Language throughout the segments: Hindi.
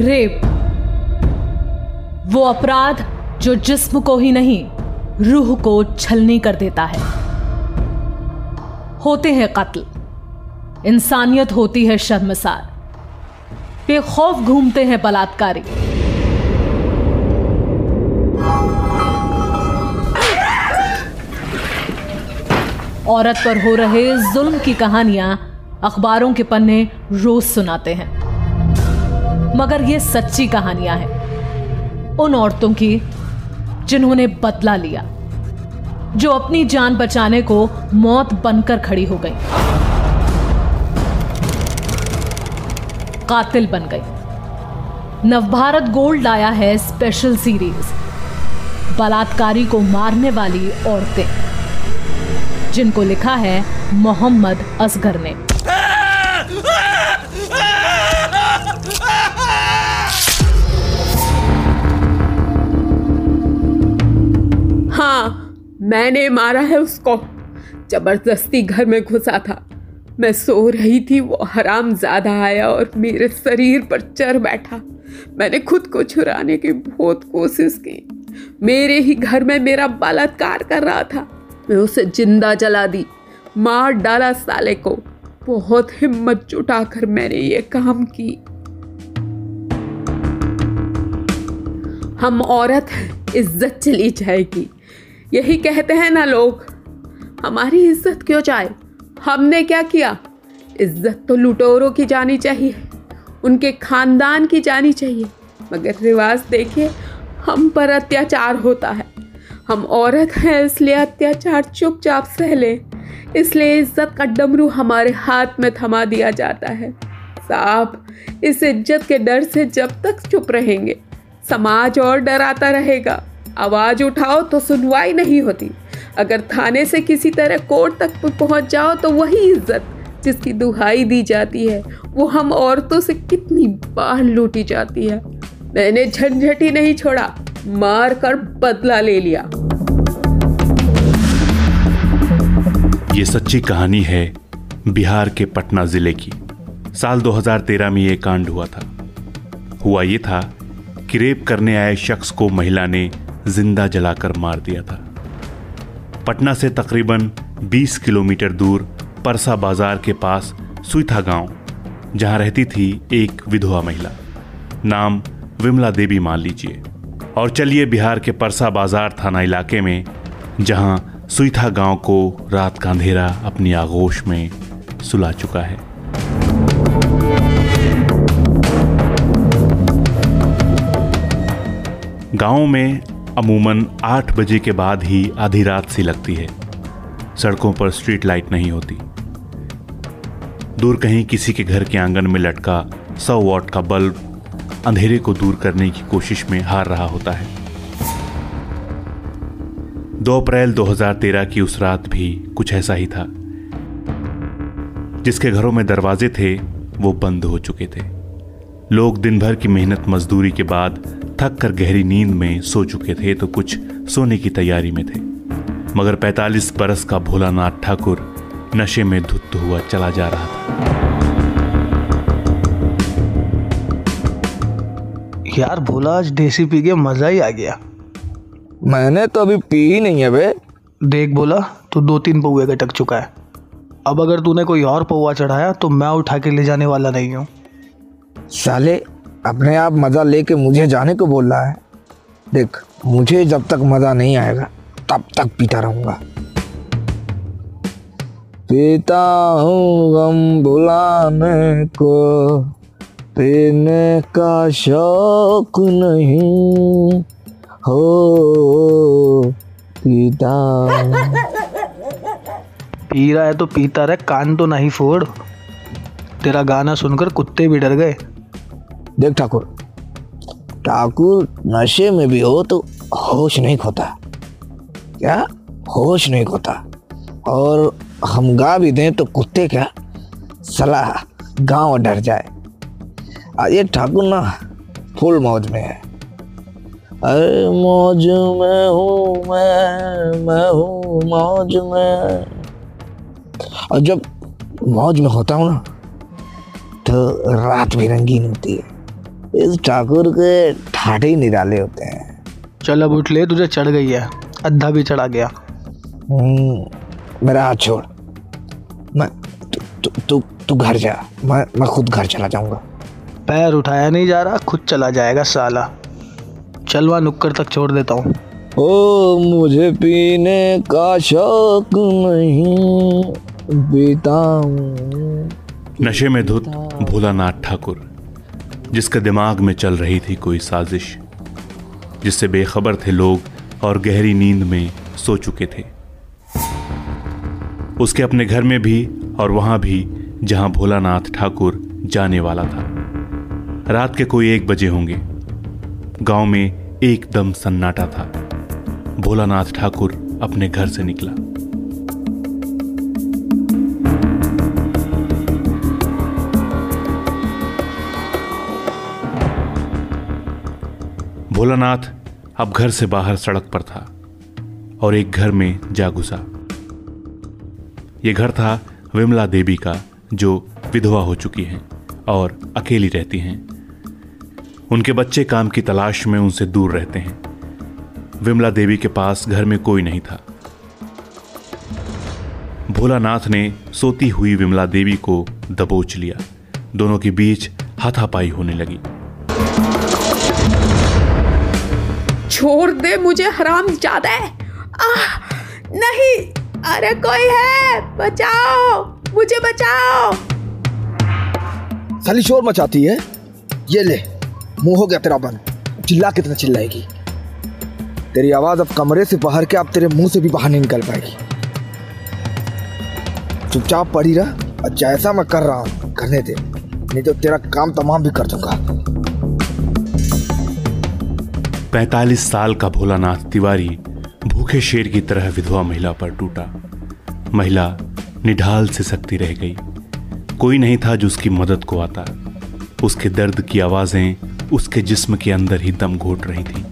रेप। वो अपराध जो जिस्म को ही नहीं, रूह को छलनी कर देता है। होते हैं कत्ल। इंसानियत होती है शर्मसार। बेखौफ घूमते हैं बलात्कारी। औरत पर हो रहे जुल्म की कहानियाँ अखबारों के पन्ने रोज सुनाते हैं। मगर ये सच्ची कहानियाँ हैं। उन औरतों की जिन्होंने बदला लिया, जो अपनी जान बचाने को मौत बनकर खड़ी हो गई। कातिल बन गई। नवभारत गोल्ड लाया है स्पेशल सीरीज़, बलात्कारी को मारने वाली औरतें, जिनको लिखा है मोहम्मद असगर ने। मैंने मारा है उसको। ज़बरदस्ती घर में घुसा था। मैं सो रही थी, वो हराम ज़्यादा आया और मेरे शरीर पर चर बैठा। मैंने खुद को छुराने की बहुत कोशिश की। मेरे ही घर में मेरा बलात्कार कर रहा था। मैं उसे ज़िंदा जला दी, मार डाला साले को। बहुत हिम्मत जुटाकर मैंने ये काम की। हम औरत इज़्ज़त चली जाएगी। यही कहते हैं ना लोग, हमारी इज़्ज़त क्यों जाए? हमने क्या किया? इज़्ज़त तो लुटोरों की जानी चाहिए, उनके खानदान की जानी चाहिए। मगर रिवाज देखिए, हम पर अत्याचार होता है। हम औरत हैं, इसलिए अत्याचार चुपचाप सह लें। इसलिए इज़्ज़त का डमरू हमारे हाथ में थमा दिया जाता है। साहब, इस इज़्ज़त के डर से जब तक चुप रहेंगे, समाज और डराता रहेगा। आवाज़ उठाओ तो सुनवाई नहीं होती। अगर थाने से किसी तरह कोर्ट तक पहुँच जाओ तो वही इज़्ज़त जिसकी दुहाई दी जाती है, वो हम औरतों से कितनी बार लूटी जाती है। मैंने झंझट ही नहीं छोड़ा मार कर बदला ले लिया। ये सच्ची कहानी है बिहार के पटना ज़िले की। साल 2013 में ये कांड हुआ था। हुआ ये था कि रेप करने आए शख्स को महिला ने ज़िंदा जलाकर मार दिया था। पटना से तकरीबन 20 किलोमीटर दूर परसा बाज़ार के पास सुईथा गाँव, जहाँ रहती थी एक विधवा महिला। नाम विमला देवी मान लीजिए। और चलिए बिहार के परसा बाज़ार थाना इलाके में, जहाँ सुईथा गाँव को रात का अंधेरा अपनी आगोश में सुला चुका है। गाँव में अमूमन आठ बजे के बाद ही आधी रात सी लगती है। सड़कों पर स्ट्रीट लाइट नहीं होती। दूर कहीं किसी के घर के आँगन में लटका सौ वॉट का बल्ब अंधेरे को दूर करने की कोशिश में हार रहा होता है। 2 अप्रैल 2013 की उस रात भी कुछ ऐसा ही था। जिसके घरों में दरवाजे थे, वो बंद हो चुके थे। लोग दिन भर की मेहनत मजदूरी के बाद थक कर गहरी नींद में सो चुके थे तो कुछ सोने की तैयारी में थे। मगर 45 बरस का भोलानाथ ठाकुर नशे में धुत हुआ चला जा रहा था। यार भोला आज देसी पी के मज़ा ही आ गया। मैंने तो अभी पी ही नहीं है बे। देख बोला तू दो तीन पौए का टक चुका है। अब अगर तूने कोई और पौवा चढ़ाया तो मैं उठा के ले जाने वाला नहीं हूँ। साले अपने आप मज़ा लेके मुझे जाने को बोल रहा है। देख, मुझे जब तक मज़ा नहीं आएगा, तब तक पीता रहूँगा। पीता हूँ गम भुलाने को, पीने का शौक नहीं। हो, पीता पी रहा है तो पीता रहे, कान तो नहीं फोड़। तेरा गाना सुनकर कुत्ते भी डर गए। देख ठाकुर ठाकुर नशे में भी हो तो होश नहीं खोता। क्या? होश नहीं खोता। और हम गा भी दें तो कुत्ते क्या? सलाह, गाँव डर जाए। ये ठाकुर ना फुल मौज में है। अरे मौज में हूँ मैं मैं हूँ मौज में। और जब मौज में होता हूँ ना तो रात भी रंगीन होती है। इस ठाकुर के ठाठे ही निराले होते हैं। चल अब उठ ले तुझे चढ़ गई है। अद्धा भी चढ़ा गया। हम्म, मेरा हाथ छोड़। मैं तू तू तू तू घर जा। मैं मैं खुद घर चला जाऊँगा। पैर उठाया नहीं जा रहा खुद चला जाएगा साला। चल वहाँ नुक्कड़ तक छोड़ देता हूँ। ओ मुझे पीने का शौक नहीं पीता हूँ। नशे में धुत भोलानाथ ठाकुर। जिसके दिमाग में चल रही थी कोई साजिश, जिससे बेखबर थे लोग और गहरी नींद में सो चुके थे। उसके अपने घर में भी और वहाँ भी जहाँ भोलानाथ ठाकुर जाने वाला था। रात के कोई एक बजे होंगे। गाँव में एकदम सन्नाटा था। भोलानाथ ठाकुर अपने घर से निकला। भोलानाथ अब घर से बाहर सड़क पर था और एक घर में जा घुसा यह घर था विमला देवी का, जो विधवा हो चुकी हैं और अकेली रहती हैं। उनके बच्चे काम की तलाश में उनसे दूर रहते हैं। विमला देवी के पास घर में कोई नहीं था। भोलानाथ ने सोती हुई विमला देवी को दबोच लिया। दोनों के बीच हाथापाई होने लगी। छोड़ दे मुझे हराम ज़्यादा आह, नहीं अरे कोई है बचाओ मुझे बचाओ। साली शोर मचाती है। ये ले मुँह हो गया तेरा बंद चिल्ला कितना चिल्लाएगी। तेरी आवाज़ अब कमरे से बाहर के अब तेरे मुँह से भी बाहर नहीं निकल पाएगी। चुपचाप पड़ी रह और जैसा मैं कर रहा हूँ करने दे। नहीं तो तेरा काम तमाम भी कर दूँगा। पैतालीस साल का भोलानाथ तिवारी भूखे शेर की तरह विधवा महिला पर टूटा। महिला निढाल से सकती रह गई। कोई नहीं था जो उसकी मदद को आता। उसके दर्द की आवाज़ें उसके जिस्म के अंदर ही दम घोट रही थी।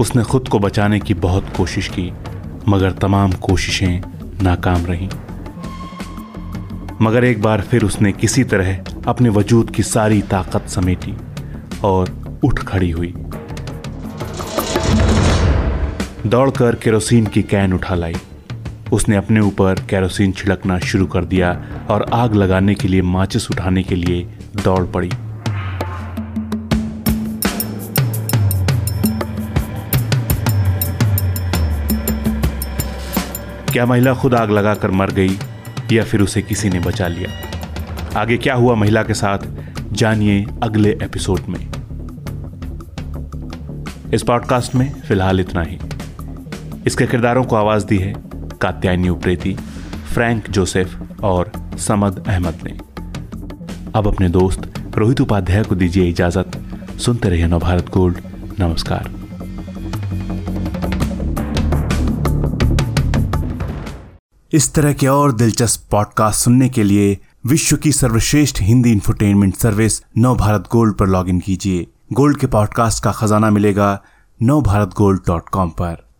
उसने खुद को बचाने की बहुत कोशिश की, मगर तमाम कोशिशें नाकाम रहीं। मगर एक बार फिर उसने किसी तरह अपने वजूद की सारी ताकत समेटी और उठ खड़ी हुई। दौड़कर केरोसिन की कैन उठा लाई। उसने अपने ऊपर केरोसिन छिड़कना शुरू कर दिया और आग लगाने के लिए माचिस उठाने के लिए दौड़ पड़ी। क्या महिला खुद आग लगाकर मर गई या फिर उसे किसी ने बचा लिया? आगे क्या हुआ महिला के साथ? जानिए अगले एपिसोड में। इस पॉडकास्ट में फ़िलहाल इतना ही। इसके किरदारों को आवाज़ दी है कात्यायनी उप्रेती, फ्रैंक जोसेफ और समद अहमद ने। अब अपने दोस्त रोहित उपाध्याय को दीजिए इजाज़त। सुनते रहिए नवभारत गोल्ड। नमस्कार। इस तरह के और दिलचस्प पॉडकास्ट सुनने के लिए विश्व की सर्वश्रेष्ठ Hindi infotainment service Nav Bharat gold पर लॉगिन कीजिए। गोल्ड के पॉडकास्ट का खजाना मिलेगा नव भारत गोल्ड डॉट कॉम पर।